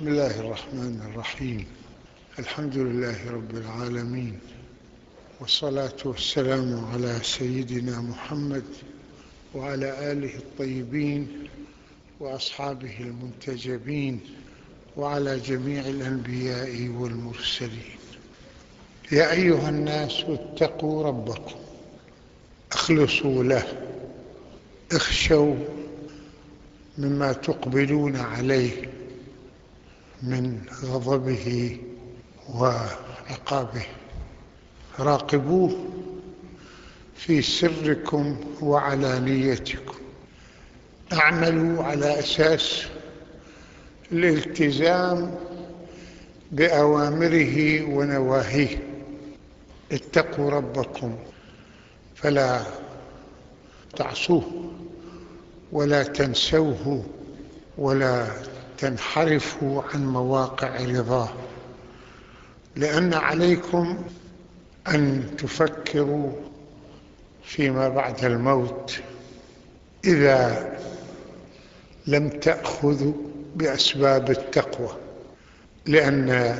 بسم الله الرحمن الرحيم. الحمد لله رب العالمين. والصلاة والسلام على سيدنا محمد وعلى آله الطيبين وأصحابه المنتجبين وعلى جميع الأنبياء والمرسلين. يا أيها الناس اتقوا ربكم. أخلصوا له. اخشوا مما تقبلون عليه. من غضبه وعقابه راقبوه في سركم وعلانيتكم. اعملوا على أساس الالتزام بأوامره ونواهيه. اتقوا ربكم فلا تعصوه ولا تنسوه ولا تنحرفوا عن مواقع رضاه. لأن عليكم أن تفكروا فيما بعد الموت. إذا لم تأخذوا بأسباب التقوى. لأن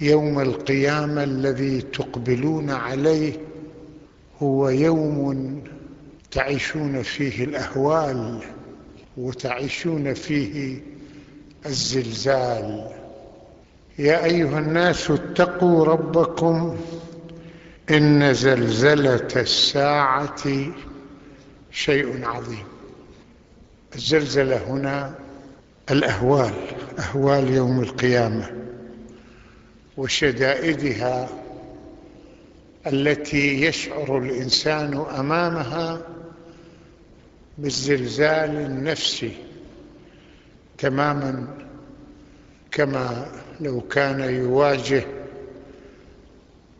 يوم القيامة الذي تقبلون عليه هو يوم تعيشون فيه الأهوال. وتعيشون فيه الزلزال. يا أيها الناس اتقوا ربكم إن زلزلة الساعة شيء عظيم. الزلزلة هنا الأهوال أهوال يوم القيامة وشدائدها التي يشعر الإنسان أمامها بالزلزال النفسي تماما كما لو كان يواجه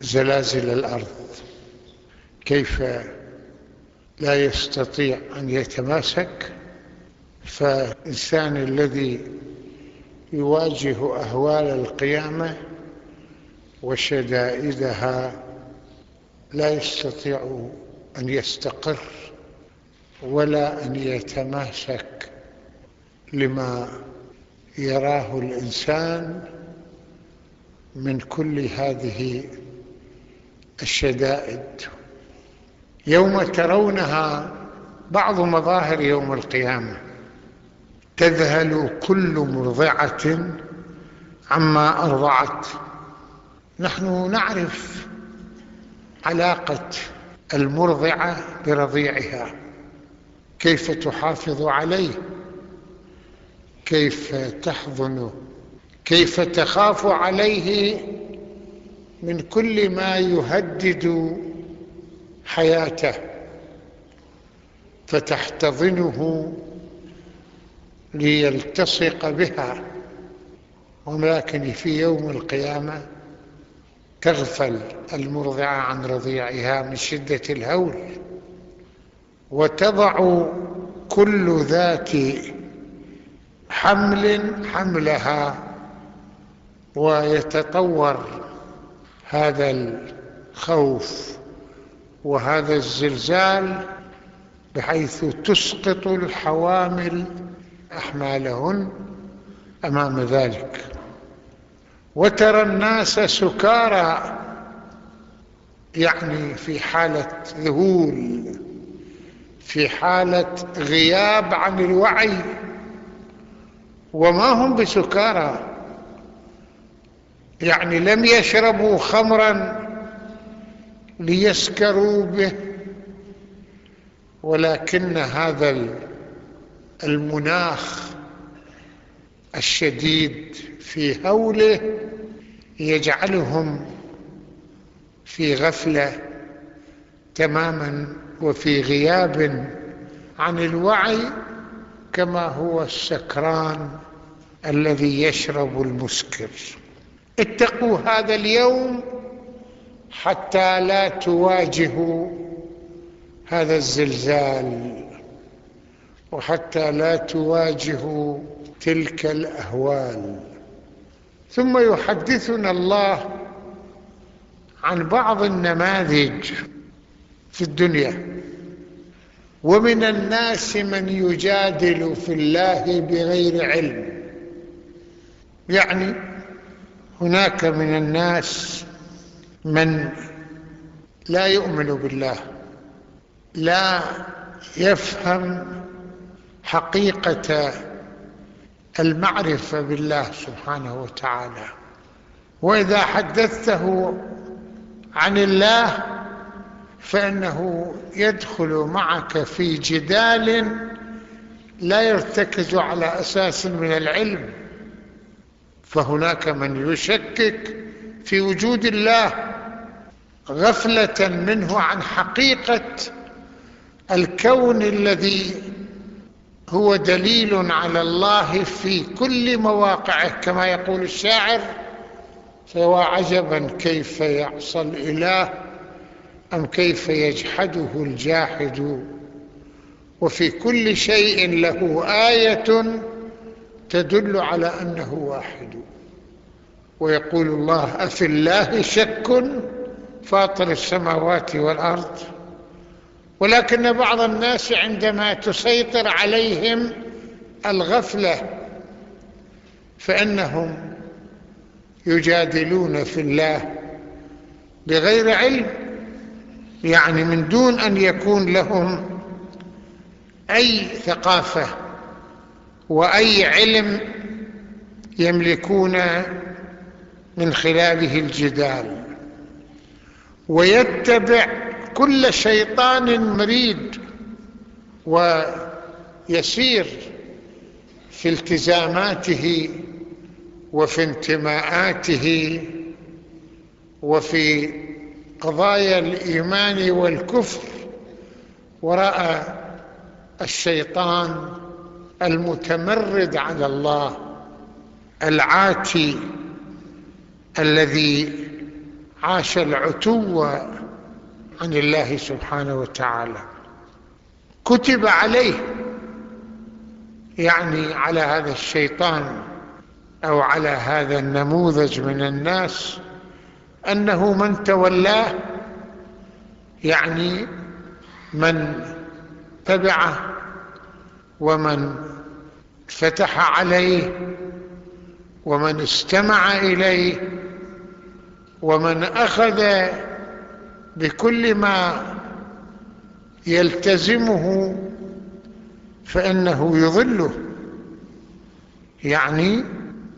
زلازل الأرض. كيف لا يستطيع أن يتماسك؟ فالإنسان الذي يواجه أهوال القيامة وشدائدها لا يستطيع أن يستقر. ولا أن يتماسك لما يراه الإنسان من كل هذه الشدائد. يوم ترونها بعض مظاهر يوم القيامة تذهل كل مرضعة عما أرضعت. نحن نعرف علاقة المرضعة برضيعها. كيف تحافظ عليه؟ كيف تحضنه كيف تخاف عليه من كل ما يهدد حياته؟ فتحتضنه ليلتصق بها ولكن في يوم القيامة تغفل المرضعة عن رضيعها من شدة الهول. وتضع كل ذات حمل حملها ويتطور هذا الخوف وهذا الزلزال بحيث تسقط الحوامل أحمالهن أمام ذلك. وترى الناس سكارى يعني في حالة ذهول. في حالة غياب عن الوعي. وما هم بسكارى. يعني لم يشربوا خمرا ليسكروا به. ولكن هذا المناخ الشديد في هوله يجعلهم في غفلة تماما. وفي غياب عن الوعي كما هو السكران الذي يشرب المسكر. اتقوا هذا اليوم حتى لا تواجهوا هذا الزلزال وحتى لا تواجهوا تلك الأهوال. ثم يحدثنا الله عن بعض النماذج في الدنيا. ومن الناس من يجادل في الله بغير علم. يعني هناك من الناس من لا يؤمن بالله لا يفهم حقيقة المعرفة بالله سبحانه وتعالى. وإذا حدثته عن الله فإنه يدخل معك في جدال لا يرتكز على أساس من العلم فهناك من يشكك في وجود الله غفلة منه عن حقيقة الكون الذي هو دليل على الله في كل مواقعه كما يقول الشاعر فهو عجبا كيف يعصى الإله أم كيف يجحده الجاحد؟ وفي كل شيء له آية تدل على أنه واحد. ويقول الله أفي الله شك فاطر السماوات والأرض؟ ولكن بعض الناس عندما تسيطر عليهم الغفلة فإنهم يجادلون في الله بغير علم. يعني من دون أن يكون لهم أي ثقافة وأي علم يملكون من خلاله الجدال. ويتبع كل شيطان مريد ويسير في التزاماته وفي انتماءاته وفي قضايا الإيمان والكفر وراء الشيطان المتمرد على الله العاتي الذي عاش العتو عن الله سبحانه وتعالى. كتب عليه يعني على هذا الشيطان أو على هذا النموذج من الناس أنه من تولاه يعني من تبعه ومن فتح عليه ومن استمع إليه ومن أخذ بكل ما يلتزمه فإنه يضله يعني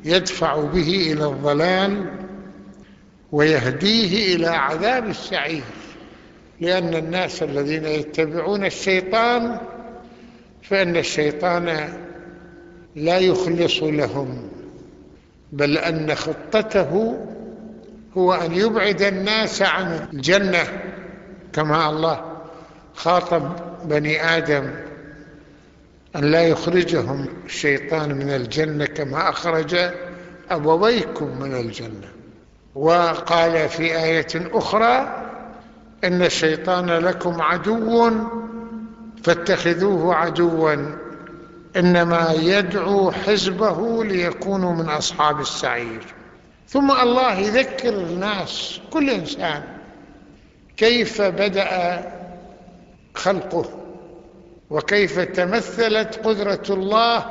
يدفع به إلى الضلال ويهديه إلى عذاب السعير لأن الناس الذين يتبعون الشيطان فإن الشيطان لا يخلص لهم بل أن خطته هو أن يبعد الناس عن الجنة. كما الله خاطب بني آدم أن لا يخرجهم الشيطان من الجنة كما أخرج أبويكم من الجنة. وقال في آية أخرى إن الشيطان لكم عدو فاتخذوه عدوا إنما يدعو حزبه ليكونوا من أصحاب السعير. ثم الله يذكر الناس كل إنسان كيف بدأ خلقه وكيف تمثلت قدرة الله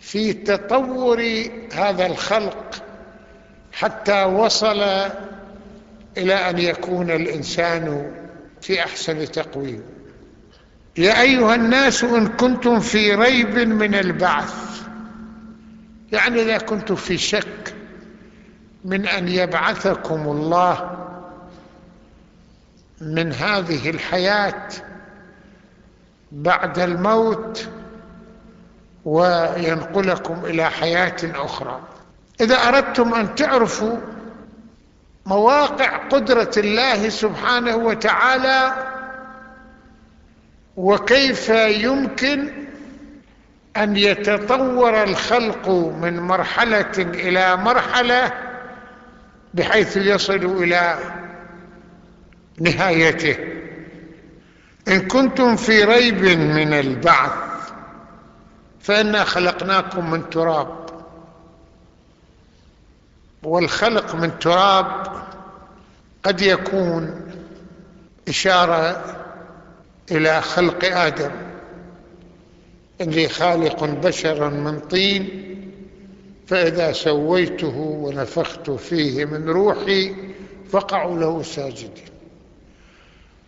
في تطور هذا الخلق حتى وصل إلى أن يكون الإنسان في أحسن تقويم. يا أيها الناس إن كنتم في ريب من البعث. يعني إذا كنتم في شك من أن يبعثكم الله من هذه الحياة بعد الموت وينقلكم إلى حياة أخرى. إذا أردتم أن تعرفوا مواقع قدرة الله سبحانه وتعالى وكيف يمكن أن يتطور الخلق من مرحلة إلى مرحلة بحيث يصل إلى نهايته. إن كنتم في ريب من البعث فإنا خلقناكم من تراب. والخلق من تراب قد يكون إشارة إلى خلق آدم إني خالق بشرا من طين فإذا سويته ونفخت فيه من روحي فقعوا له ساجدين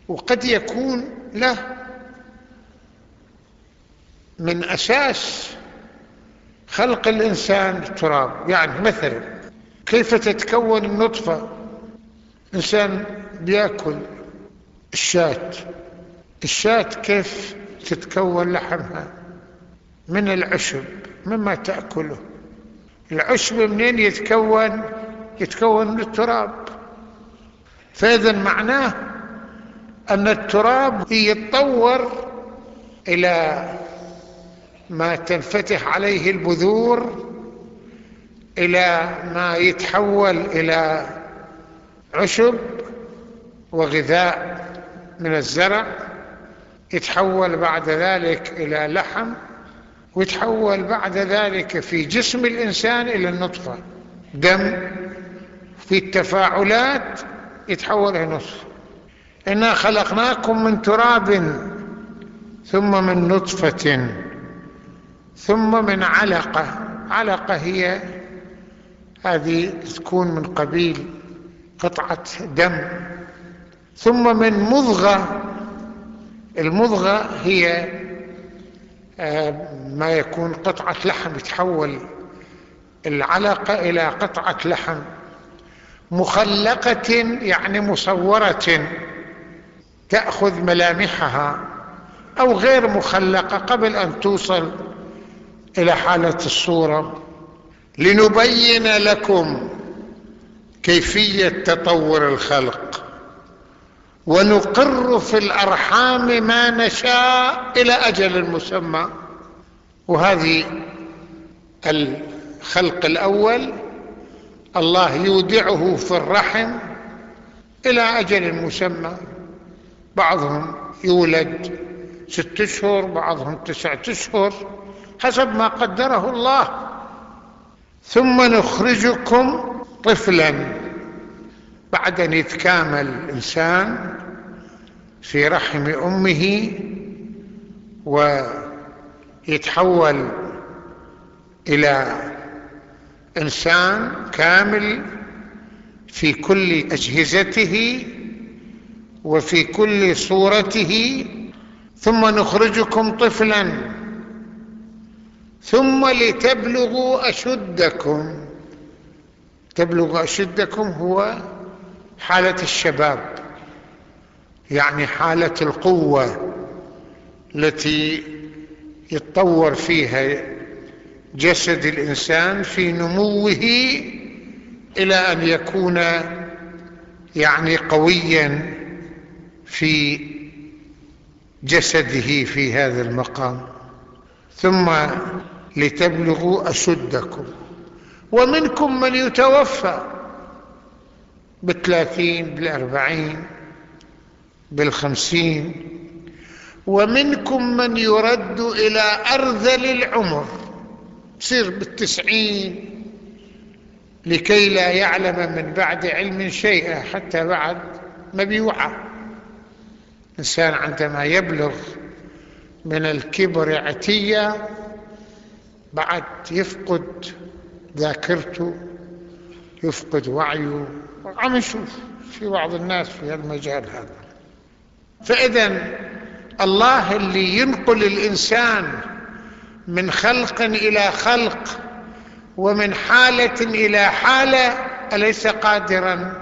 وقد يكون له من أساس خلق الإنسان التراب يعني مثلا كيف تتكون النطفة؟ إنسان بيأكل الشاة. الشاة كيف تتكون لحمها؟ من العشب مما تأكله. العشب منين يتكون؟ يتكون من التراب. فإذا معناه أن التراب يتطور إلى ما تنفتح عليه البذور إلى ما يتحول إلى عشب وغذاء من الزرع يتحول بعد ذلك إلى لحم ويتحول بعد ذلك في جسم الإنسان إلى النطفة. دم في التفاعلات يتحول إلى نطفة إنا خلقناكم من تراب ثم من نطفة ثم من علقة. علقة هي هذه تكون من قبيل قطعة دم. ثم من مضغة المضغة هي آه، ما يكون قطعة لحم يتحول العلقة إلى قطعة لحم مخلقة يعني مصورة تأخذ ملامحها أو غير مخلقة قبل أن توصل إلى حالة الصورة. لنبين لكم كيفية تطور الخلق. ونقر في الأرحام ما نشاء إلى أجل مسمى. وهذه الخلق الأول الله يودعه في الرحم إلى أجل مسمى. بعضهم يولد ست أشهر بعضهم تسعة أشهر حسب ما قدره الله. ثم نخرجكم طفلا. بعد أن يتكامل الإنسان في رحم أمه ويتحول إلى إنسان كامل في كل أجهزته وفي كل صورته ثم نخرجكم طفلا. ثم لتبلغوا أشدكم. تبلغ أشدكم هو حالة الشباب يعني حالة القوة التي يتطور فيها جسد الإنسان في نموه إلى أن يكون يعني قويا في جسده في هذا المقام. ثم لتبلغوا أشدكم. ومنكم من يتوفى بالثلاثين بالأربعين بالخمسين. ومنكم من يرد إلى أرذل العمر يصير بالتسعين. لكي لا يعلم من بعد علم شيئا حتى بعد ما بيوعى. الإنسان عندما يبلغ من الكبر عتية بعد يفقد ذاكرته يفقد وعيه عم نشوف في بعض الناس في المجال هذا. فإذا الله اللي ينقل الإنسان من خلق إلى خلق ومن حالة إلى حالة أليس قادرا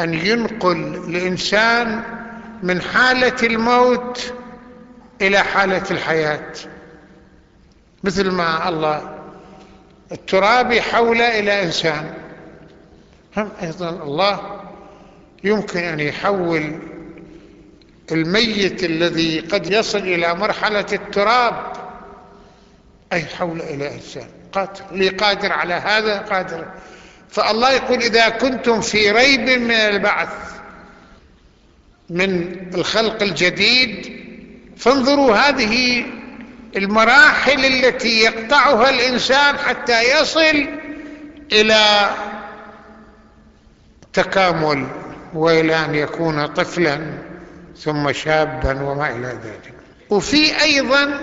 أن ينقل الإنسان من حالة الموت إلى حالة الحياة. مثل ما الله التراب يحول إلى إنسان. هم أيضا الله يمكن أن يحول الميت الذي قد يصل إلى مرحلة التراب أي حول إلى إنسان. قادر اللي قادر على هذا قادر. فالله يقول إذا كنتم في ريب من البعث من الخلق الجديد فانظروا هذه المراحل التي يقطعها الإنسان حتى يصل إلى تكامل وإلى أن يكون طفلا ثم شابا وما إلى ذلك. وفي أيضا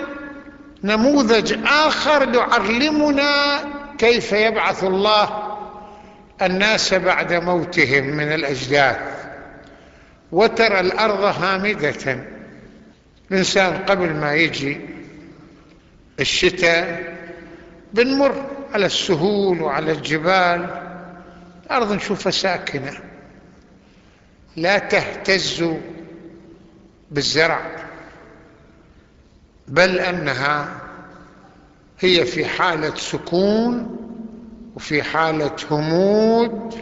نموذج آخر يعلمنا كيف يبعث الله الناس بعد موتهم من الأجداث. وترى الأرض هامدة. الإنسان قبل ما يجي الشتاء بنمر على السهول وعلى الجبال الأرض نشوفها ساكنة. لا تهتز بالزرع بل أنها هي في حالة سكون وفي حالة همود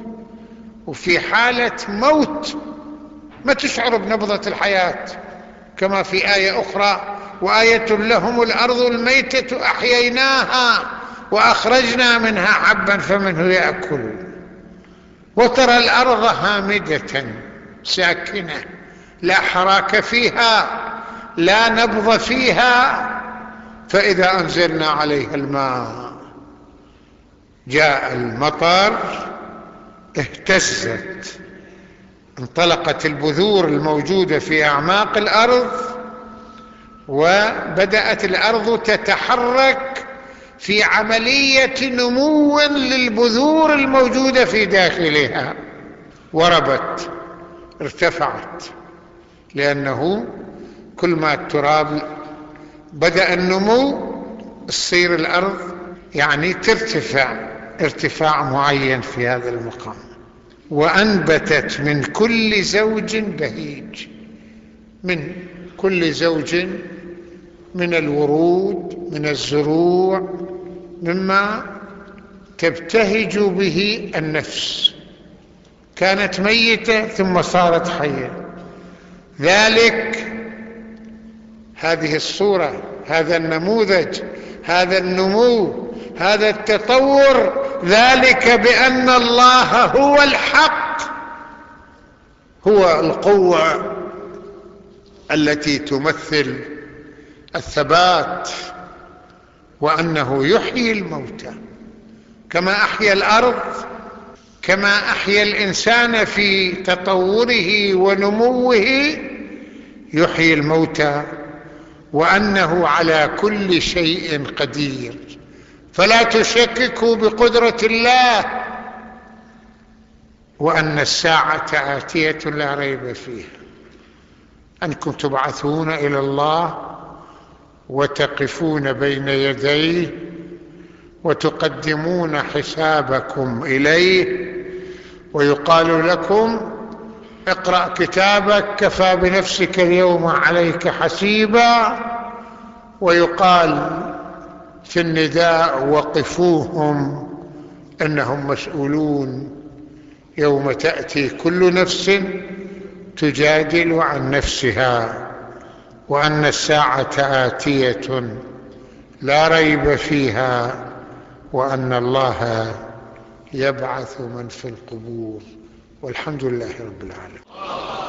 وفي حالة موت. ما تشعر بنبضة الحياة. كما في آية أخرى وآية لهم الأرض الميتة أحييناها وأخرجنا منها حبا فمنه يأكلون وترى الأرض هامدة ساكنة لا حراك فيها لا نبض فيها فإذا أنزلنا عليها الماء جاء المطر اهتزت. انطلقت البذور الموجودة في أعماق الأرض وبدأت الأرض تتحرك في عملية نمو للبذور الموجودة في داخلها. وربت ارتفعت لأنه كل ما التراب بدأ النمو تصير الأرض يعني ترتفع ارتفاع معين في هذا المقام. وأنبتت من كل زوج بهيج من كل زوج من الورود من الزروع مما تبتهج به النفس. كانت ميتة ثم صارت حية. ذلك هذه الصورة هذا النموذج هذا النمو هذا التطور ذلك بأن الله هو الحق. هو القوة التي تمثل الثبات وأنه يحيي الموتى. كما أحيا الأرض كما أحيا الإنسان في تطوره ونموه يحيي الموتى. وأنه على كل شيء قدير. فلا تشككوا بقدرة الله وأن الساعة آتية لا ريب فيها. أنكم تبعثون إلى الله وتقفون بين يديه وتقدمون حسابكم إليه ويقال لكم اقرأ كتابك كفى بنفسك اليوم عليك حسيبا. ويقال في النداء وقفوهم أنهم مسؤولون. يوم تأتي كل نفس تجادل عن نفسها وأن الساعة آتية لا ريب فيها وأن الله يبعث من في القبور. والحمد لله رب العالمين.